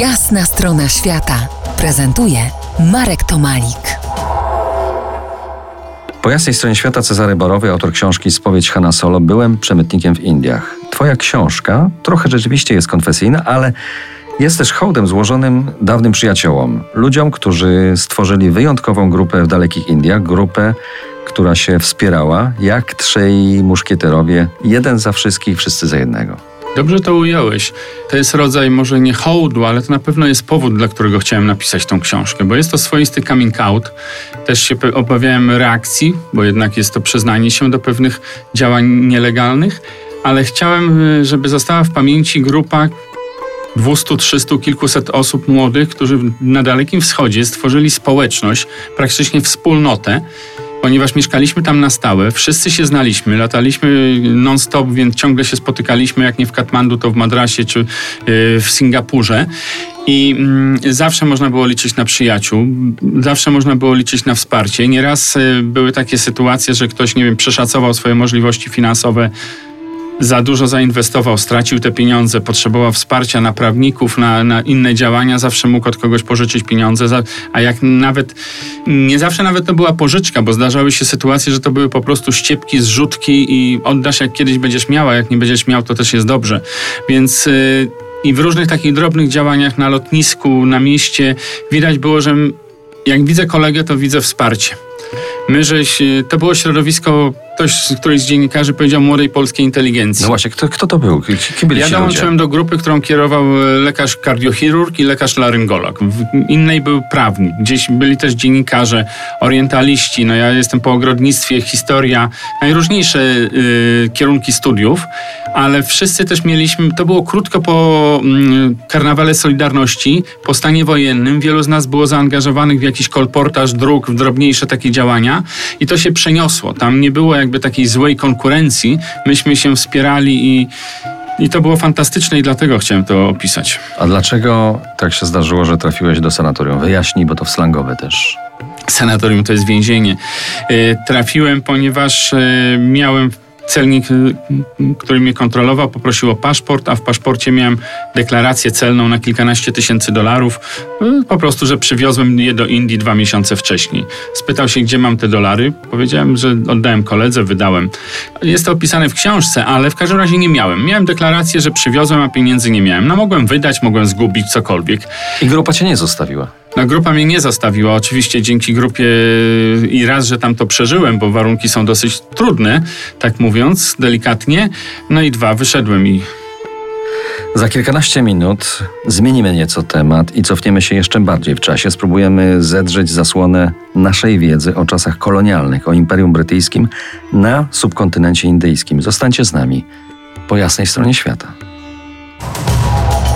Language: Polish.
Jasna strona świata prezentuje Marek Tomalik. Po jasnej stronie świata Cezary Borowy, autor książki Spowiedź Hanna Solo, byłem przemytnikiem w Indiach. Twoja książka trochę rzeczywiście jest konfesyjna, ale jest też hołdem złożonym dawnym przyjaciołom, ludziom, którzy stworzyli wyjątkową grupę w dalekich Indiach, grupę, która się wspierała jak trzej muszkieterowie, jeden za wszystkich, wszyscy za jednego. Dobrze to ująłeś. To jest rodzaj może nie hołdu, ale to na pewno jest powód, dla którego chciałem napisać tą książkę, bo jest to swoisty coming out. Też się obawiałem reakcji, bo jednak jest to przyznanie się do pewnych działań nielegalnych, ale chciałem, y, żeby została w pamięci grupa 200, 300, kilkuset osób młodych, którzy na Dalekim Wschodzie stworzyli społeczność, praktycznie wspólnotę, ponieważ mieszkaliśmy tam na stałe, wszyscy się znaliśmy, lataliśmy non-stop, więc ciągle się spotykaliśmy, jak nie w Katmandu, to w Madrasie czy y, w Singapurze. I mm, zawsze można było liczyć na przyjaciół, zawsze można było liczyć na wsparcie. Nieraz y, były takie sytuacje, że ktoś, nie wiem, przeszacował swoje możliwości finansowe, za dużo zainwestował, stracił te pieniądze, potrzebował wsparcia na prawników, na, na inne działania, zawsze mógł od kogoś pożyczyć pieniądze, a jak nawet, nie zawsze nawet to była pożyczka, bo zdarzały się sytuacje, że to były po prostu ściepki, zrzutki i oddasz jak kiedyś będziesz miała, jak nie będziesz miał, to też jest dobrze. Więc yy, i w różnych takich drobnych działaniach na lotnisku, na mieście widać było, że jak widzę kolegę, to widzę wsparcie. My, żeś, y, to było środowisko ktoś, któryś z dziennikarzy powiedział młodej polskiej inteligencji. No właśnie, kto, kto to był? Kim byli ja dołączyłem ludzie? do grupy, którą kierował e, lekarz kardiochirurg i lekarz laryngolog. W innej był prawnik. Gdzieś byli też dziennikarze, orientaliści. No ja jestem po ogrodnictwie, historia, najróżniejsze y, kierunki studiów, ale wszyscy też mieliśmy, to było krótko po y, karnawale Solidarności, po stanie wojennym. Wielu z nas było zaangażowanych w jakiś kolportaż dróg, w drobniejsze takie działania i to się przeniosło. Tam nie było jak jakby takiej złej konkurencji, myśmy się wspierali i, i to było fantastyczne i dlatego chciałem to opisać. A dlaczego tak się zdarzyło, że trafiłeś do sanatorium? Wyjaśnij, bo to w slangowe też. Sanatorium to jest więzienie. Y, trafiłem, ponieważ y, miałem Celnik, y, który mnie kontrolował, poprosił o paszport, a w paszporcie miałem deklarację celną na kilkanaście tysięcy dolarów. Y, po prostu, że przywiozłem je do Indii dwa miesiące wcześniej. Spytał się, gdzie mam te dolary. Powiedziałem, że oddałem koledze, wydałem. Jest to opisane w książce, ale w każdym razie nie miałem. Miałem deklarację, że przywiozłem, a pieniędzy nie miałem. No mogłem wydać, mogłem zgubić cokolwiek. I grupa cię nie zostawiła. No, grupa mnie nie zostawiła. Oczywiście dzięki grupie i raz, że tam to przeżyłem, bo warunki są dosyć trudne, tak mówiąc, delikatnie. No i dwa, wyszedłem i za kilkanaście minut zmienimy nieco temat i cofniemy się jeszcze bardziej w czasie. Spróbujemy zedrzeć zasłonę naszej wiedzy o czasach kolonialnych, o Imperium Brytyjskim na subkontynencie indyjskim. Zostańcie z nami po jasnej stronie świata.